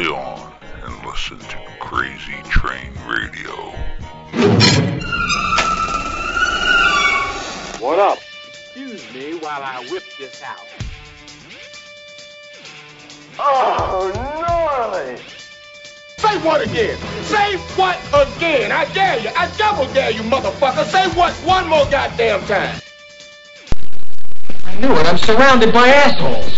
play on and listen to Crazy Train Radio. What up? Excuse me while I whip this out. Oh, gnarly! Say what again? Say what again? I dare you. I double dare you, motherfucker. Say what one more goddamn time. I knew it. I'm surrounded by assholes.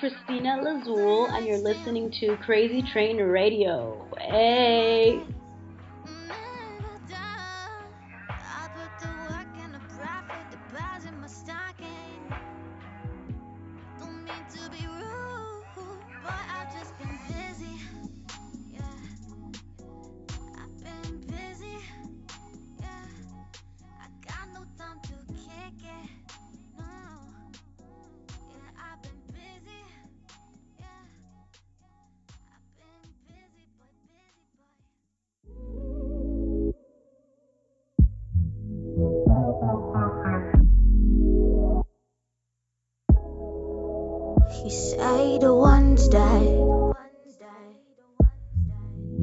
Cristina Lizzul, and you're listening to Crazy Train Radio. Hey! The ones that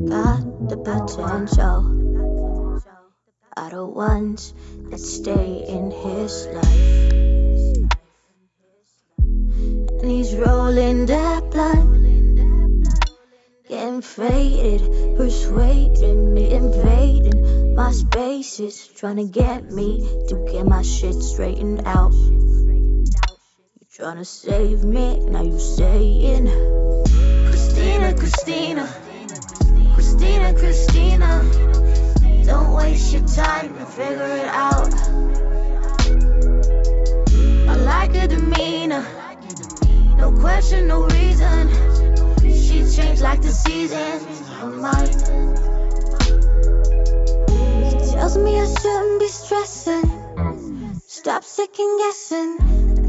got the potential are the ones that stay in his life. And he's rolling that blunt, getting faded, persuading, invading my spaces, trying to get me to get my shit straightened out. Trying to save me, now you saying, Christina, Christina, Christina, Christina. Don't waste your time and figure it out. I like her demeanor. No question, no reason. She changed like the seasons. Her mind. She tells me I shouldn't be stressing. Stop second guessing.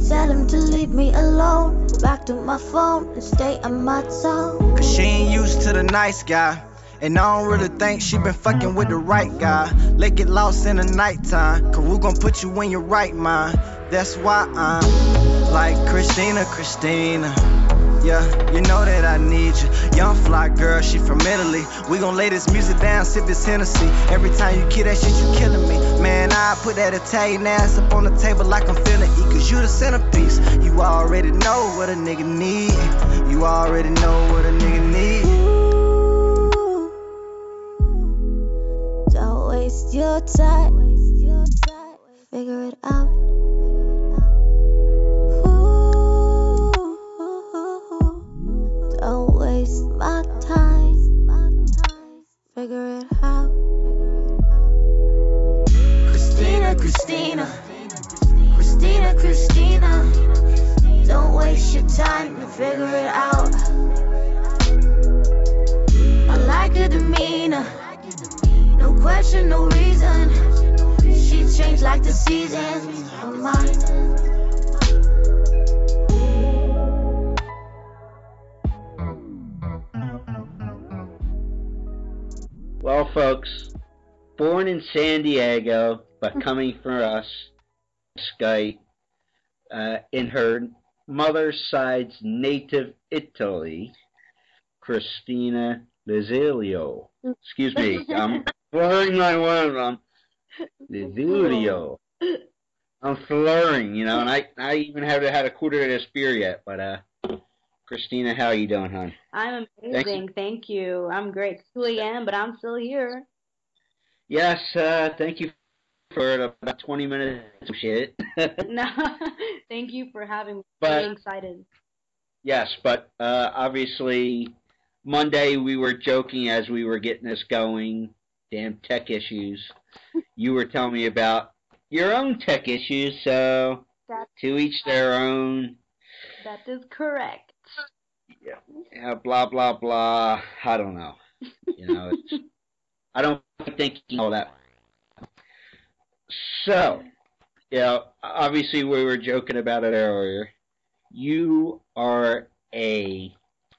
Tell him to leave me alone. Back to my phone and stay on my zone. Cause she ain't used to the nice guy. And I don't really think she been fucking with the right guy. Let get lost in the nighttime. Cause we gon' put you in your right mind. That's why I'm like Christina, Christina. Yeah, you know that I need you. Young fly girl, she from Italy. We gon' lay this music down, sip this Hennessy. Every time you kill that shit, you killing me. Man, I put that Italian ass up on the table like I'm finna eat. Cause you the centerpiece. You already know what a nigga need. You already know what a nigga need. Don't waste your time. Figure it out. Figure it out. Christina, Christina. Christina, Christina. Don't waste your time to figure it out. I like her demeanor. No question, no reason. She changed like the seasons. Her mind. Folks, born in San Diego, but coming for us, Skype, uh, in her mother's side's native Italy, Cristina Lazilio. Excuse me, I'm blurring my words. Um, Lazilio. I'm slurring, you know, and I I even haven't had a quarter of this beer yet. But uh, Cristina, how are you doing, hon? I'm Thank you. amazing. Thank you. I'm great. It's 2 a.m., but I'm still here. Yes, uh, thank you for about 20 minutes of shit. no, thank you for having me. But- I'm excited. yes, but uh, obviously Monday we were joking as we were getting this going. Damn tech issues. You were telling me about your own tech issues, so That to each their own. that is correct. Yeah, yeah, blah blah blah. I don't know. You know, I don't think you know that. So, you know, obviously we were joking about it earlier. You are a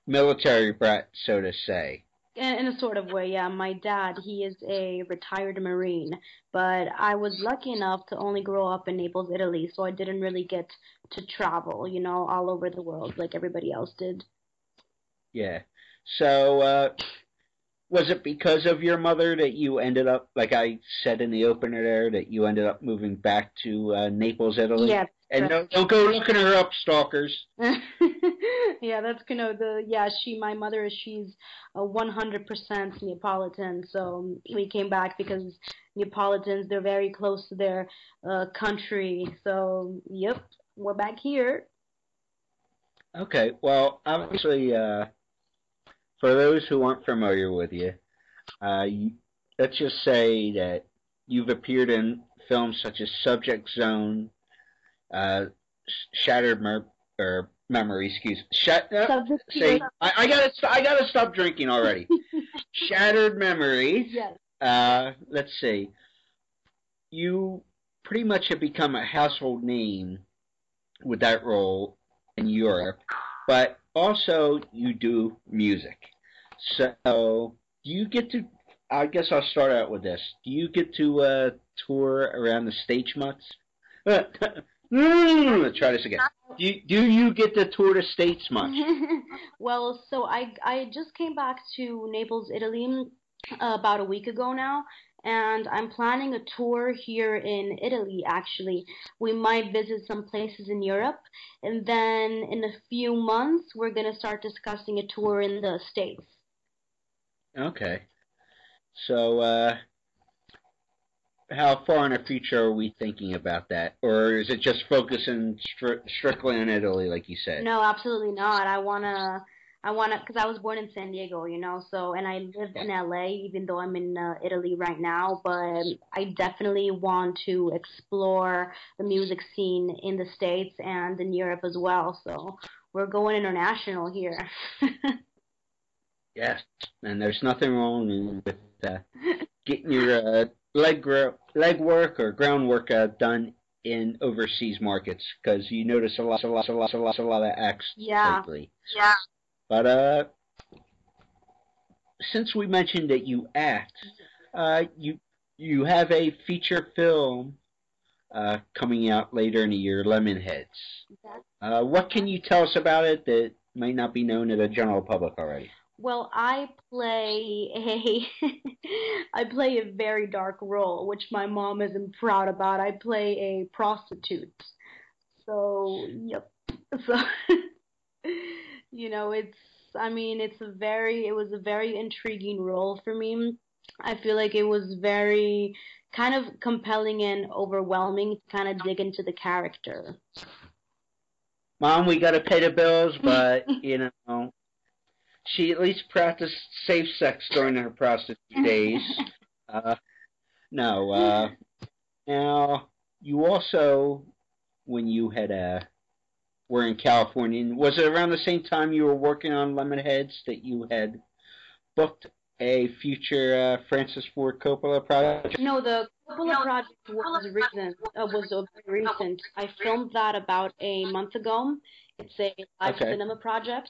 military brat, so to say. In a sort of way, yeah. My dad, he is a retired Marine, but I was lucky enough to only grow up in Naples, Italy, so I didn't really get to travel, you know, all over the world like everybody else did. Yeah. So, uh, was it because of your mother that you ended up, like I said in the opener there, that you ended up moving back to uh, Naples, Italy? Yeah. And no, don't go looking her up, stalkers. yeah, that's kind of the yeah. She, my mother, she's a 100% Neapolitan. So we came back because Neapolitans they're very close to their uh, country. So yep, we're back here. Okay, well, obviously, uh, for those who aren't familiar with you, uh, you, let's just say that you've appeared in films such as Subject Zone, uh, Shattered Mer- or Memory, excuse Shat- uh, Subject say, I, I gotta, I gotta stop drinking already. Shattered Memories. Yes. Uh, let's see. You pretty much have become a household name with that role in Europe, but also you do music. So, do you get to? I guess I'll start out with this. Do you get to uh, tour around the stage much? Mm, try this again. Do you, do you get to tour the states much? well, so I I just came back to Naples, Italy, uh, about a week ago now, and I'm planning a tour here in Italy. Actually, we might visit some places in Europe, and then in a few months we're gonna start discussing a tour in the States. Okay. So, uh, how far in the future are we thinking about that? Or is it just focusing stri- strictly on Italy, like you said? No, absolutely not. I wanna, I wanna, because I was born in San Diego, you know, so and I live in LA, even though I'm in uh, Italy right now. But I definitely want to explore the music scene in the States and in Europe as well. So we're going international here. Yes. And there's nothing wrong with uh, getting your uh, leg gro- leg work or groundwork uh, done in overseas markets because you notice a lot, a lot, a lot, a lot, a lot of acts Yeah. lately. yeah. But uh, since we mentioned that you act, uh, you you have a feature film uh, coming out later in the year, Lemonheads. Uh, what can you tell us about it that might not be known to the general public already? Well, I play a I play a very dark role, which my mom isn't proud about. I play a prostitute. So, yep. So, you know, it's I mean, it's a very it was a very intriguing role for me. I feel like it was very kind of compelling and overwhelming to kind of dig into the character. Mom, we got to pay the bills, but you know, she at least practiced safe sex during her prostitute days. Uh, no. Uh, now, you also, when you had uh, were in California, And was it around the same time you were working on Lemonheads that you had booked a future uh, Francis Ford Coppola project? No, the Coppola project was recent. Uh, was very recent. I filmed that about a month ago. It's a live Okay. cinema project.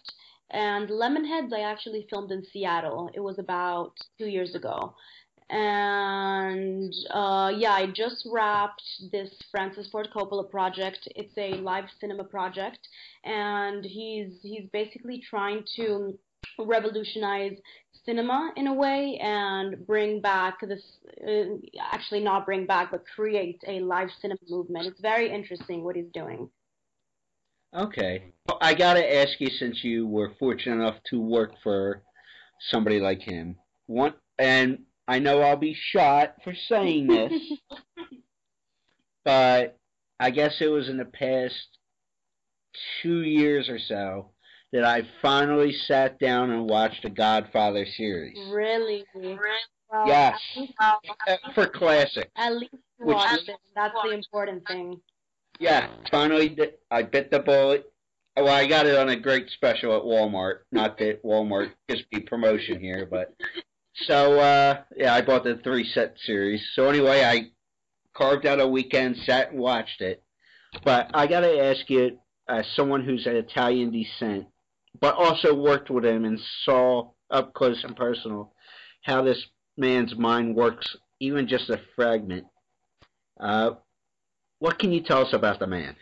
And Lemonheads, I actually filmed in Seattle. It was about two years ago. And uh, yeah, I just wrapped this Francis Ford Coppola project. It's a live cinema project, and he's he's basically trying to revolutionize cinema in a way and bring back this uh, actually not bring back but create a live cinema movement. It's very interesting what he's doing. Okay. I gotta ask you, since you were fortunate enough to work for somebody like him, one, and I know I'll be shot for saying this, but I guess it was in the past two years or so that I finally sat down and watched the Godfather series. Really? Well, Yes. At Uh, For classic. at least you Which- watched it. That's the important thing. Yeah, finally I bit the bullet. Well, I got it on a great special at Walmart. Not that Walmart gives me promotion here, but so uh yeah, I bought the three set series. So anyway, I carved out a weekend, sat and watched it. But I gotta ask you, as someone who's of Italian descent, but also worked with him and saw up close and personal how this man's mind works, even just a fragment. Uh, what can you tell us about the man?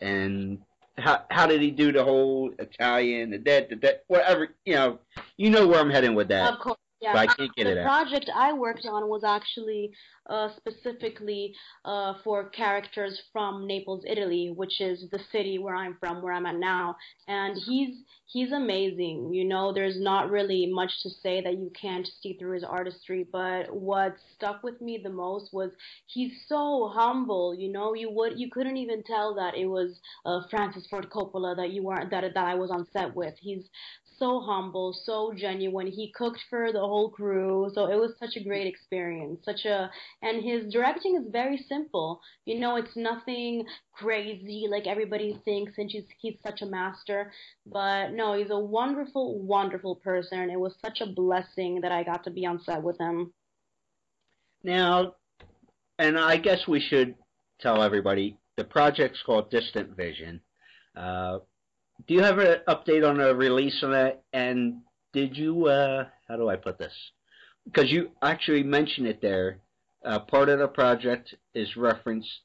And how how did he do the whole Italian, the dead, the dead, whatever? You know, you know where I'm heading with that. Of course, yeah. But I can't get the it out. project I worked on was actually uh, specifically uh, for characters from Naples, Italy, which is the city where I'm from, where I'm at now. And he's he's amazing. You know, there's not really much to say that you can't see through his artistry. But what stuck with me the most was he's so humble. You know, you would you couldn't even tell that it was uh, Francis Ford Coppola that you weren't that that I was on set with. He's so humble, so genuine. He cooked for the whole crew, so it was such a great experience. Such a and his directing is very simple. You know, it's nothing crazy like everybody thinks, and he's he's such a master. But no, he's a wonderful, wonderful person. It was such a blessing that I got to be on set with him. Now, and I guess we should tell everybody the project's called Distant Vision. Uh, do you have an update on a release on that? And did you, uh, how do I put this? Because you actually mentioned it there. Uh, part of the project is referenced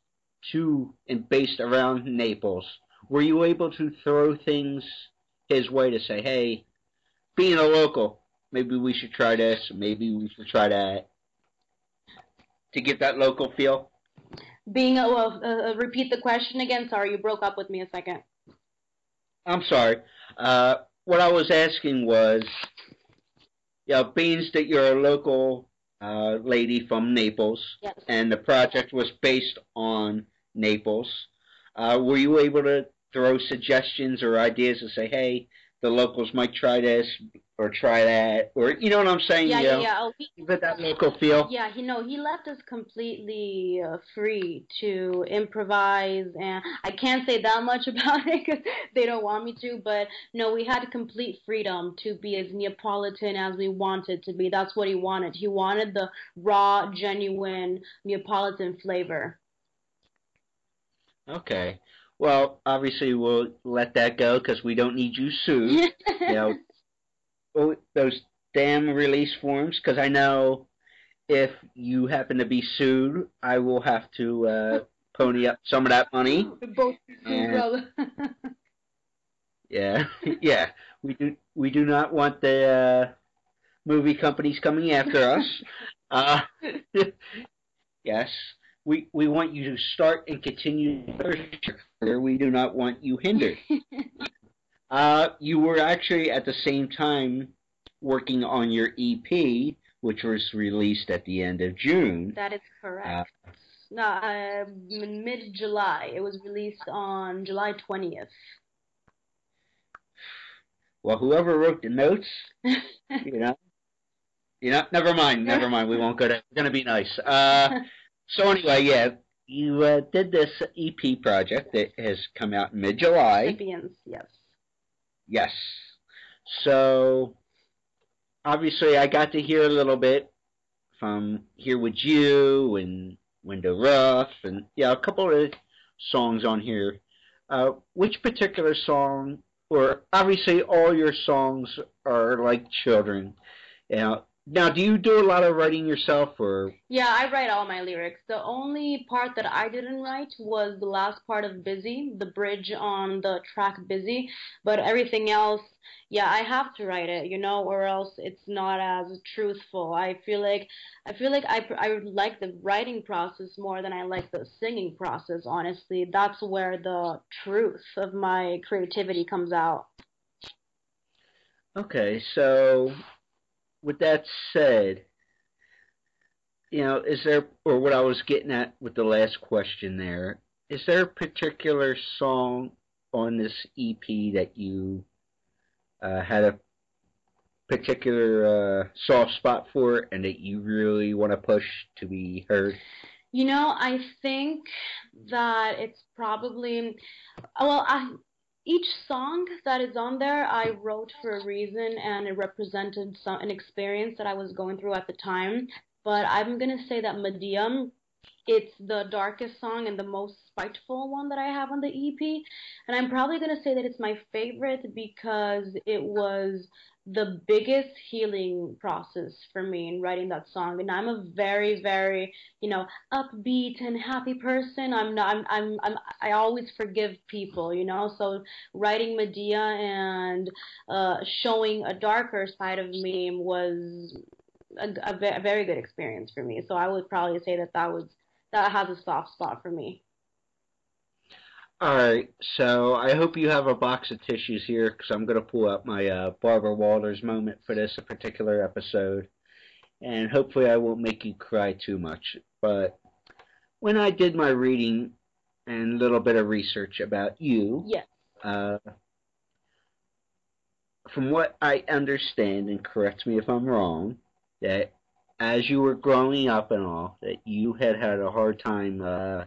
to and based around Naples. Were you able to throw things his way to say, hey, being a local, maybe we should try this, maybe we should try that, to get that local feel? Being a well, uh, uh, repeat the question again. Sorry, you broke up with me a second. I'm sorry. Uh, what I was asking was, you know, being that you're a local uh, lady from Naples, Yes. and the project was based on Naples, uh, were you able to throw suggestions or ideas to say, hey, the locals might try this or try that, or you know what I'm saying? Yeah, you yeah, know, yeah. Oh, he, Give it that local feel. Yeah, he no, he left us completely uh, free to improvise, and I can't say that much about it because they don't want me to. But no, we had complete freedom to be as Neapolitan as we wanted to be. That's what he wanted. He wanted the raw, genuine Neapolitan flavor. Okay. Well, obviously we'll let that go because we don't need you sued. you know, oh, those damn release forms. Because I know if you happen to be sued, I will have to uh, pony up some of that money. Both And-. Yeah, yeah. We do. We do not want the uh, movie companies coming after us. Uh, yes, we we want you to start and continue your career. We do not want you hindered. Uh, you were actually at the same time working on your EP, which was released at the end of June. that is correct. no, uh, mid July. It was released on July twentieth. Well, whoever wrote the notes, you know, you know, never mind, never mind. We won't go to. We're gonna be nice. Uh, so anyway, yeah, you uh, did this EP project that has come out in mid-July. Recipients, yes. Yes. So obviously, I got to hear a little bit from Here with You and Window Rough, and yeah, a couple of songs on here. Uh, which particular song, or obviously all your songs are like children. You know, now, do you do a lot of writing yourself, or Yeah, I write all my lyrics. The only part that I didn't write was the last part of Busy, the bridge on the track Busy, but everything else, yeah, I have to write it, you know, or else it's not as truthful. I feel like I feel like I I like the writing process more than I like the singing process, honestly. That's where the truth of my creativity comes out. okay? So, with that said, you know, is there, or what I was getting at with the last question there, is there a particular song on this EP that you uh, had a particular uh, soft spot for, and that you really want to push to be heard? You know, I think that it's probably well, I, each song that is on there I wrote for a reason and it represented some an experience that I was going through at the time. But I'm gonna say that Medea, it's the darkest song and the most spiteful one that I have on the EP. And I'm probably gonna say that it's my favorite because it was the biggest healing process for me in writing that song. And I'm a very, very, you know, upbeat and happy person. I'm not. I'm. I'm. I'm I always forgive people, you know. So writing Medea and uh, showing a darker side of me was a, a, a very good experience for me. So I would probably say that that was that has a soft spot for me. All right, so I hope you have a box of tissues here because I'm going to pull up my uh, Barbara Walters moment for this particular episode, and hopefully I won't make you cry too much. But when I did my reading and a little bit of research about you, Yes. uh, from what I understand, and correct me if I'm wrong, that as you were growing up and all, that you had had a hard time uh,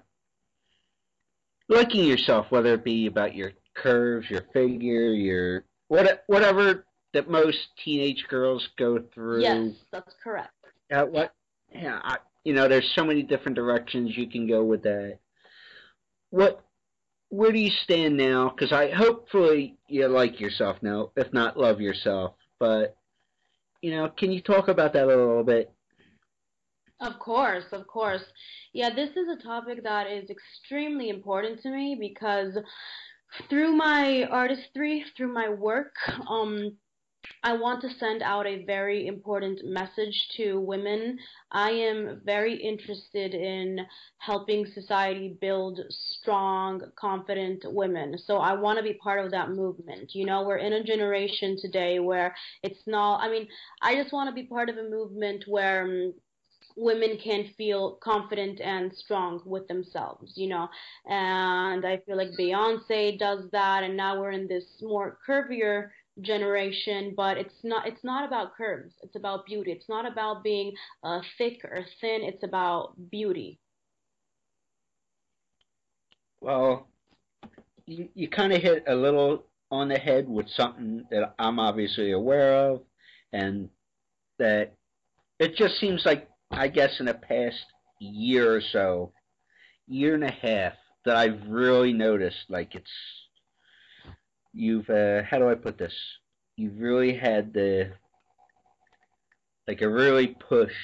liking yourself, whether it be about your curves, your figure, your what, whatever that most teenage girls go through. Yes, that's correct. Uh, what? Yeah, I, you know, there's so many different directions you can go with that. What? Where do you stand now? Because I hopefully you like yourself now, if not love yourself. But you know, can you talk about that a little bit? Of course, of course. Yeah, this is a topic that is extremely important to me because through my artistry, through my work, um, I want to send out a very important message to women. I am very interested in helping society build strong, confident women. So I want to be part of that movement. You know, we're in a generation today where it's not, I mean, I just want to be part of a movement where um, women can feel confident and strong with themselves, you know. And I feel like Beyonce does that, and now we're in this more curvier generation but it's not it's not about curves it's about beauty it's not about being uh, thick or thin it's about beauty Well, you, you kind of hit a little on the head with something that I'm obviously aware of, and that it just seems like, I guess, in the past year or so, year and a half, that I've really noticed, like, it's, you've, uh, how do I put this? You've really had the, like, a really push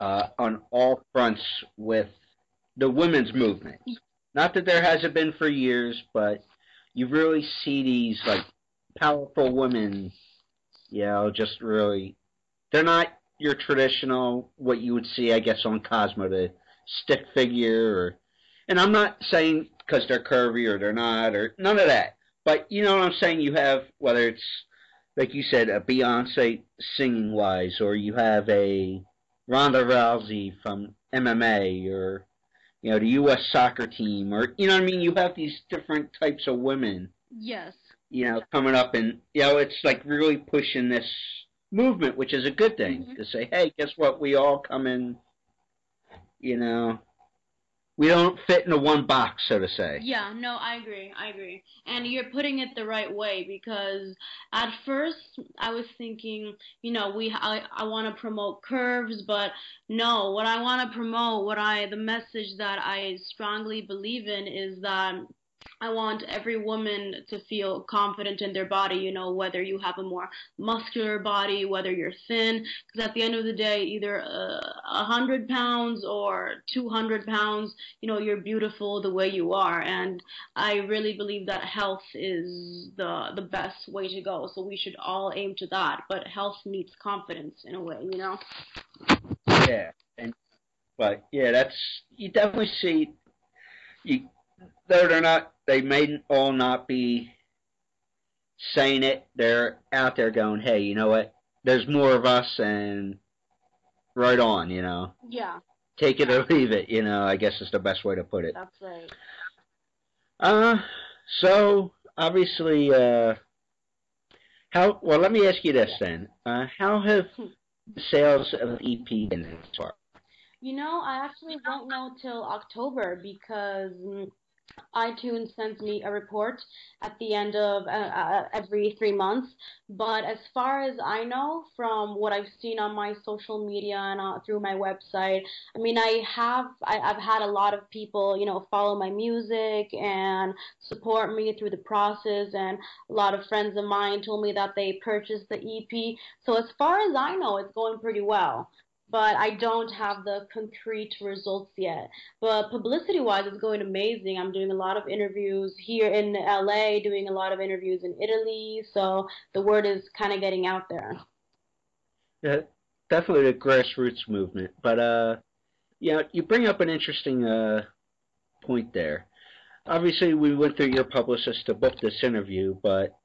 uh, on all fronts with the women's movement. Not that there hasn't been for years, but you really see these like powerful women, you know, just really they're not your traditional what you would see, I guess, on Cosmo, the stick figure or and I'm not saying because they're curvy or they're not or none of that. But you know what I'm saying? You have whether it's like you said, a Beyonce singing wise, or you have a Ronda Rousey from MMA, or you know the U.S. soccer team, or you know what I mean. You have these different types of women, yes you know, coming up, and you know it's like really pushing this movement, which is a good thing Mhm. to say, hey, guess what? We all come in, you know, we don't fit into one box, so to say. Yeah, no, I agree. I agree. And you're putting it the right way because at first I was thinking, you know, we I, I want to promote curves, but no, what I want to promote, what I the message that I strongly believe in is that I want every woman to feel confident in their body, you know, whether you have a more muscular body, whether you're thin, because at the end of the day, either uh, a uh, hundred pounds or 200 pounds, you know, you're beautiful the way you are. And I really believe that health is the, the best way to go. So we should all aim to that. But health needs confidence in a way, you know? Yeah. And, but yeah, that's, you definitely see, you, though they're not, they may all not be saying it. They're out there going, hey, you know what? There's more of us, and right on, you know. Yeah. Take it or leave it, you know. I guess is the best way to put it. That's right. Uh, so obviously, uh, how? Well, let me ask you this then. Uh, how have hmm. sales of EP been so far? You know, I actually won't know till October because mm, iTunes sends me a report at the end of uh, uh, every three months. But as far as I know, from what I've seen on my social media and uh, through my website, I mean, I have I, I've had a lot of people, you know, follow my music and support me through the process. And a lot of friends of mine told me that they purchased the EP. So as far as I know, it's going pretty well but I don't have the concrete results yet. But publicity wise, it's going amazing. I'm doing a lot of interviews here in LA, doing a lot of interviews in Italy, so the word is kind of getting out there. Yeah, definitely a grassroots movement. But uh, yeah, you bring up an interesting uh point there. Obviously, we went through your publicist to book this interview, but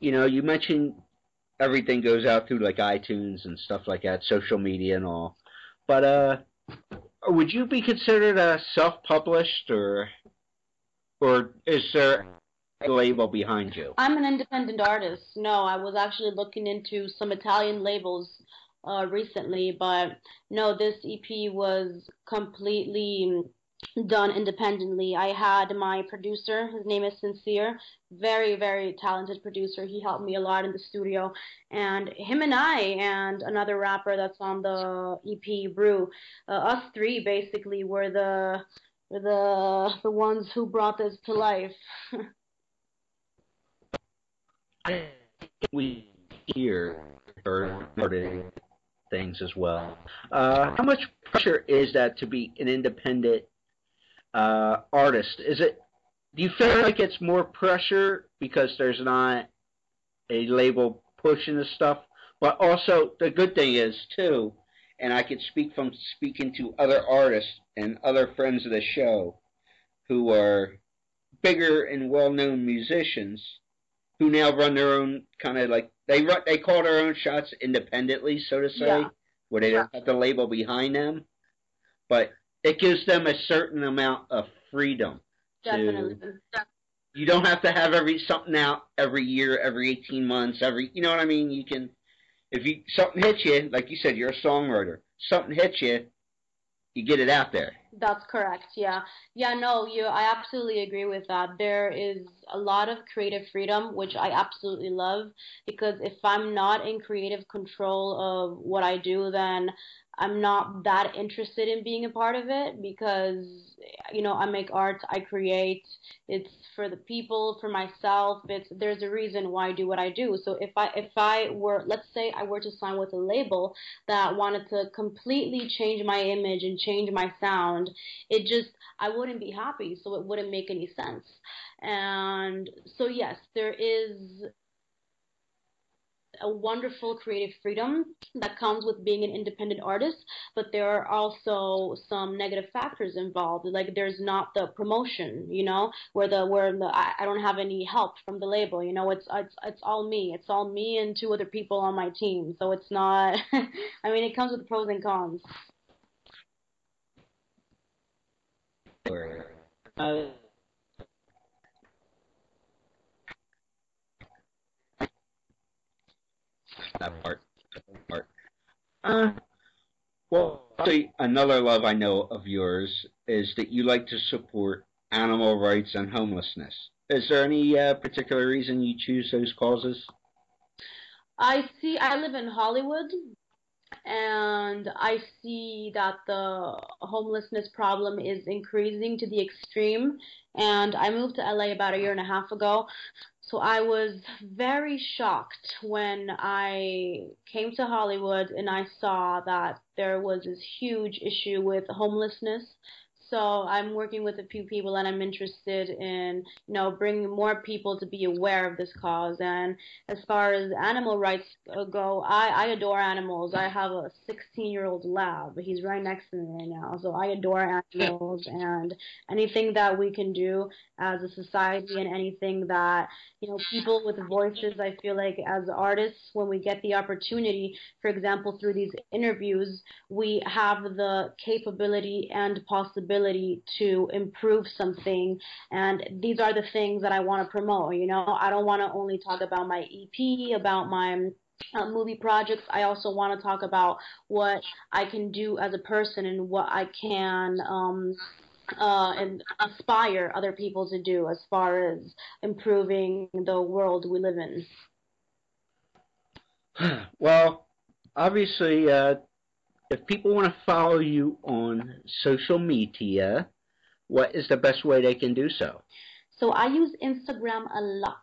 you know, you mentioned everything goes out through like iTunes and stuff like that, social media and all. But uh, would you be considered a self-published or or is there a label behind you? I'm an independent artist. No, I was actually looking into some Italian labels uh, recently, but no, this EP was completely done independently. I had my producer, his name is Sincere, very, very talented producer. He helped me a lot in the studio. And him and I, and another rapper that's on the EP, Brew, uh, us three basically were the, the, the ones who brought this to life. we hear or things as well. Uh, how much pressure is that to be an independent uh, artist? Is it? Do you feel like it's more pressure because there's not a label pushing the stuff? But also, the good thing is too, and I can speak from speaking to other artists and other friends of the show, who are bigger and well-known musicians, who now run their own kind of like they run they call their own shots independently, so to say, yeah. where they don't have the label behind them. But it gives them a certain amount of freedom. Definitely. To, you don't have to have every something out every year, every eighteen months, every you know what I mean. You can, if you something hits you, like you said, you're a songwriter. Something hits you, you get it out there. That's correct. Yeah. Yeah, no, you I absolutely agree with that. There is a lot of creative freedom which I absolutely love because if I'm not in creative control of what I do then I'm not that interested in being a part of it because you know I make art, I create. It's for the people, for myself. It's there's a reason why I do what I do. So if I if I were let's say I were to sign with a label that wanted to completely change my image and change my sound, it just I wouldn't be happy. So it wouldn't make any sense. And so yes, there is a wonderful creative freedom that comes with being an independent artist, but there are also some negative factors involved. Like there's not the promotion, you know, where the where the I, I don't have any help from the label. You know, it's it's it's all me. It's all me and two other people on my team. So it's not. I mean, it comes with pros and cons. Uh, that part. That part. Uh, well, another love I know of yours is that you like to support animal rights and homelessness. Is there any uh, particular reason you choose those causes? I see. I live in Hollywood, and I see that the homelessness problem is increasing to the extreme. And I moved to LA about a year and a half ago. So I was very shocked when I came to Hollywood and I saw that there was this huge issue with homelessness so I'm working with a few people and I'm interested in, you know, bringing more people to be aware of this cause. And as far as animal rights go, I, I adore animals. I have a 16 year old lab. He's right next to me right now. So I adore animals and anything that we can do as a society and anything that, you know, people with voices, I feel like as artists, when we get the opportunity, for example, through these interviews, we have the capability and possibility ability to improve something. And these are the things that I want to promote. You know, I don't want to only talk about my EP, about my uh, movie projects. I also want to talk about what I can do as a person and what I can um, uh, and inspire other people to do as far as improving the world we live in. Well, obviously, uh, if people want to follow you on social media, what is the best way they can do so? So I use Instagram a lot.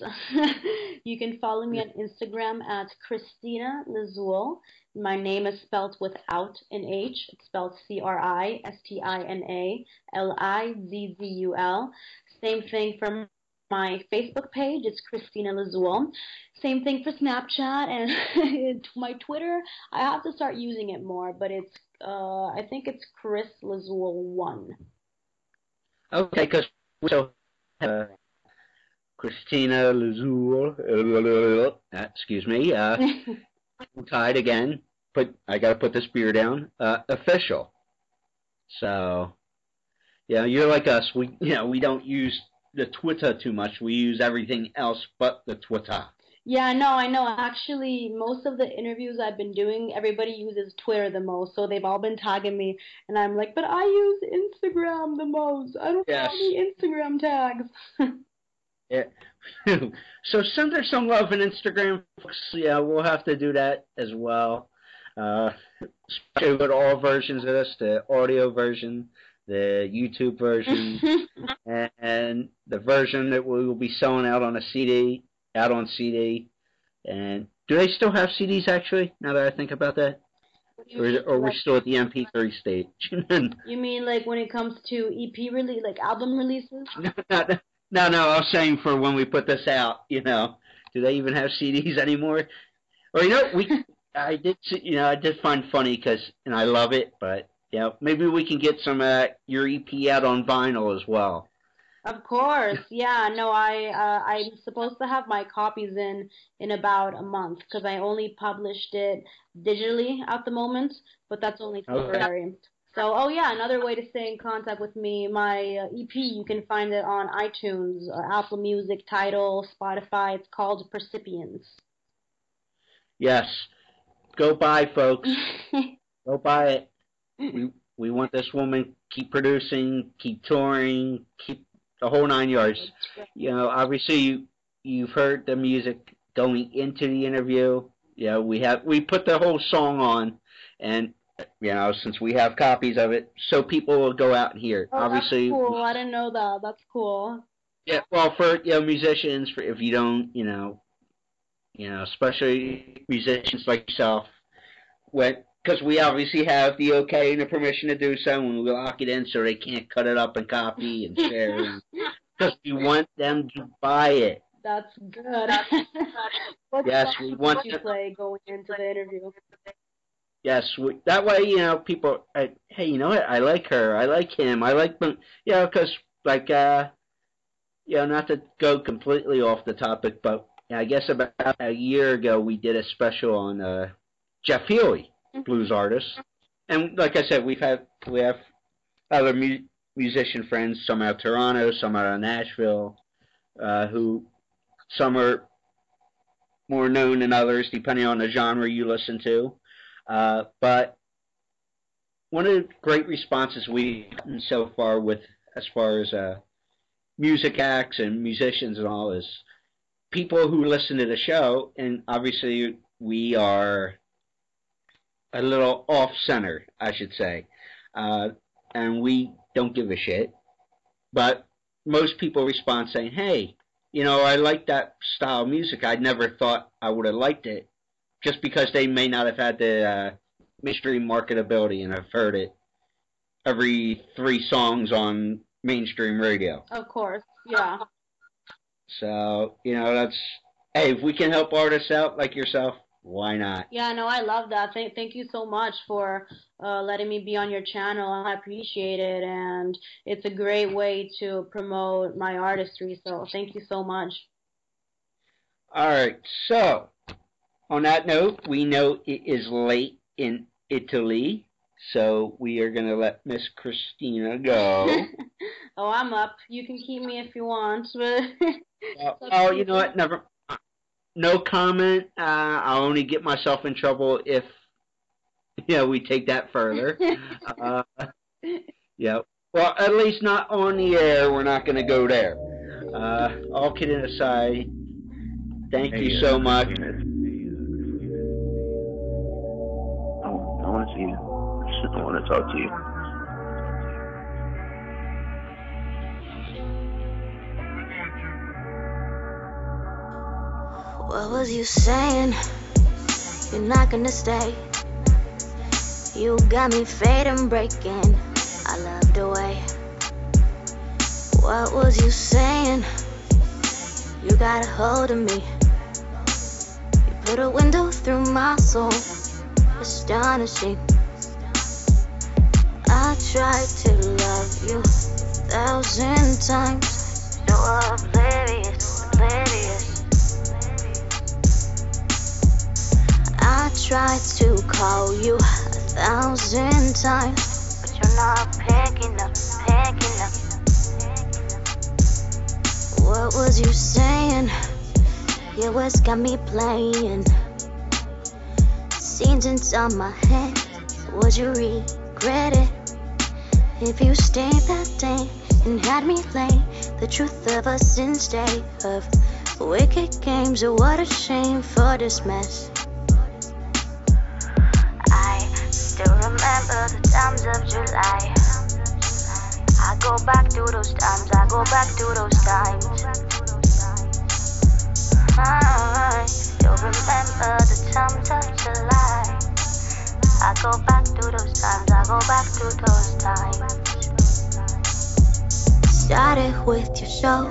you can follow me on Instagram at Cristina Lizzul. My name is spelled without an H. It's spelled C R I S T I N A L I Z Z U L. Same thing for my Facebook page. It's Cristina Lizzul. Same thing for Snapchat and my Twitter. I have to start using it more, but it's uh, I think it's Chris Lizzul one. Okay, because so uh, Cristina Lizzul, uh, excuse me, uh, tied again. Put I got to put this beer down. Uh, official. So, yeah, you're like us. We you know we don't use the Twitter too much. We use everything else but the Twitter. Yeah, no, I know. Actually, most of the interviews I've been doing, everybody uses Twitter the most, so they've all been tagging me, and I'm like, but I use Instagram the most. I don't Yes. have any Instagram tags. Yeah. so send her some love on Instagram, folks. Yeah, we'll have to do that as well. Uh, especially with all versions of this, the audio version, the YouTube version, and, the version that we will be selling out on a CD, out on CD. And do they still have CDs actually? Now that I think about that, or, is or we're still at the MP3 stage? You mean like when it comes to EP release, like album releases? no, no, I was saying for when we put this out, you know, do they even have CDs anymore? Or you know, we, I did, see- you know, I did find funny because, and I love it, but know, maybe we can get some uh, your EP out on vinyl as well. Of course, yeah. No, I uh, I'm supposed to have my copies in in about a month because I only published it digitally at the moment, but that's only Okay. temporary. So, oh yeah, another way to stay in contact with me, my uh, EP, you can find it on iTunes, uh, Apple Music, Tidal, Spotify. It's called Percipients. Yes, go buy, folks. Go buy it. Mm-hmm. We we want this woman keep producing, keep touring, keep the whole nine yards. You know, obviously you you've heard the music going into the interview. You know, we have we put the whole song on, and you know, since we have copies of it, so people will go out and hear. it. Oh, obviously, that's cool. I didn't know that. That's cool. yeah. Well, for you know, musicians, for if you don't, you know, you know, especially musicians like yourself, when because we obviously have the okay and the permission to do so, and we lock it in so they can't cut it up and copy and share. Because we want them to buy it. That's good. what Yes, we want you to- play going into the interview? Yes, we, that way, you know, people, I, hey, you know what? I like her. I like him. I like them. You know, because, like, uh, you know, not to go completely off the topic, but I guess about a year ago we did a special on uh, Jeff Healey, blues artists. And like I said, we've had, we have other mu- musician friends, some out of Toronto, some out of Nashville, uh, who, some are more known than others, depending on the genre you listen to. Uh, but one of the great responses we've gotten so far with as far as uh, music acts and musicians and all is people who listen to the show, and obviously we are a little off center, I should say, uh, and we don't give a shit. But most people respond saying, "Hey, you know, I like that style of music. I never thought I would have liked it, just because they may not have had the uh, mainstream marketability and have heard it every three songs on mainstream radio. Of course, yeah. So you know, that's hey, if we can help artists out like yourself, why not? Yeah, no, I love that. Thank, thank you so much for uh, letting me be on your channel. I appreciate it, and it's a great way to promote my artistry. So thank you so much. All right. So, on that note, we know it is late in Italy, so we are gonna let Miss Cristina go. oh, I'm up. You can keep me if you want. But oh, you know what? Never. No comment. Uh, I'll only get myself in trouble if you know we take that further. uh, yeah. Well, at least not on the air. We're not going to go there. Uh, all kidding aside, thank you so uh, much. I, I want to see you. I want to talk to you. What was you saying? You're not gonna stay. You got me fading, breaking. I love the way. What was you saying? You got a hold of me. You put a window through my soul. Astonishing. I tried to love you a thousand times. You're oblivious, oblivious. Tried to call you a thousand times, but you're not picking up, picking up. What was you saying? It was got me playing. Scenes inside my head. Would you regret it if you stayed that day and had me lay the truth of us instead of wicked games? What a shame for this mess. Remember the times of July. I go back to those times, I go back to those times. I still remember the times of July. I go back to those times, I go back to those times. Started with your show,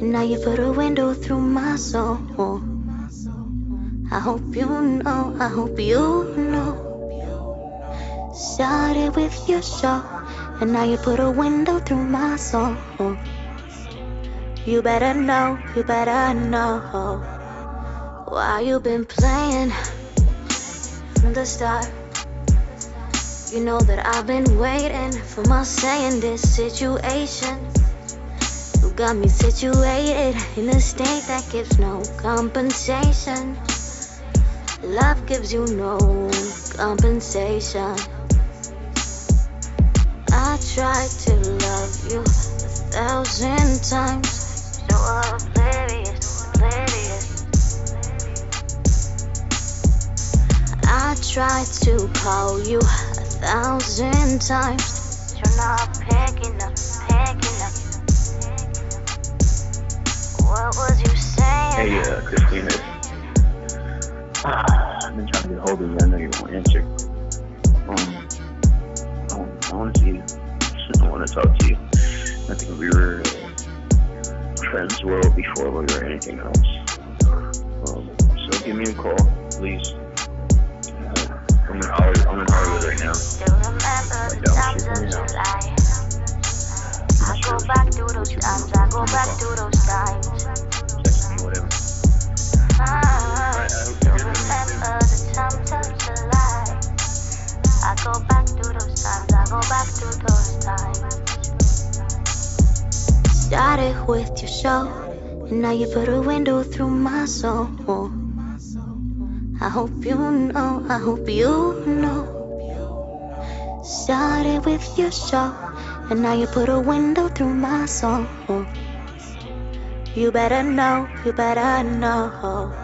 and now you put a window through my soul. I hope you know, I hope you know. Started with your show, and now you put a window through my soul. You better know, you better know. Why you been playing from the start? You know that I've been waiting for my say in this situation. You got me situated in a state that gives no compensation. Love gives you no compensation. Tried to love you a thousand times. So oblivious, oblivious. I tried to call you a thousand times. You're not picking up, picking up. What was you saying? Hey, uh, Cristina. Ah, I've been trying to get hold of you. I know you won't answer. Um, I want to see you. I want to talk to you. I think we were friends well before we were anything else. Um, so give me a call, please. Uh, I'm in Hollywood. I'm in Hollywood right now. Still remember the times of July. I go back to those times, I go back to those times. Text me, whatever. I still remember the July. I go back to those times, I go back to those times. Started with your show, and now you put a window through my soul. I hope you know, I hope you know. Started with your show, and now you put a window through my soul. You better know, you better know.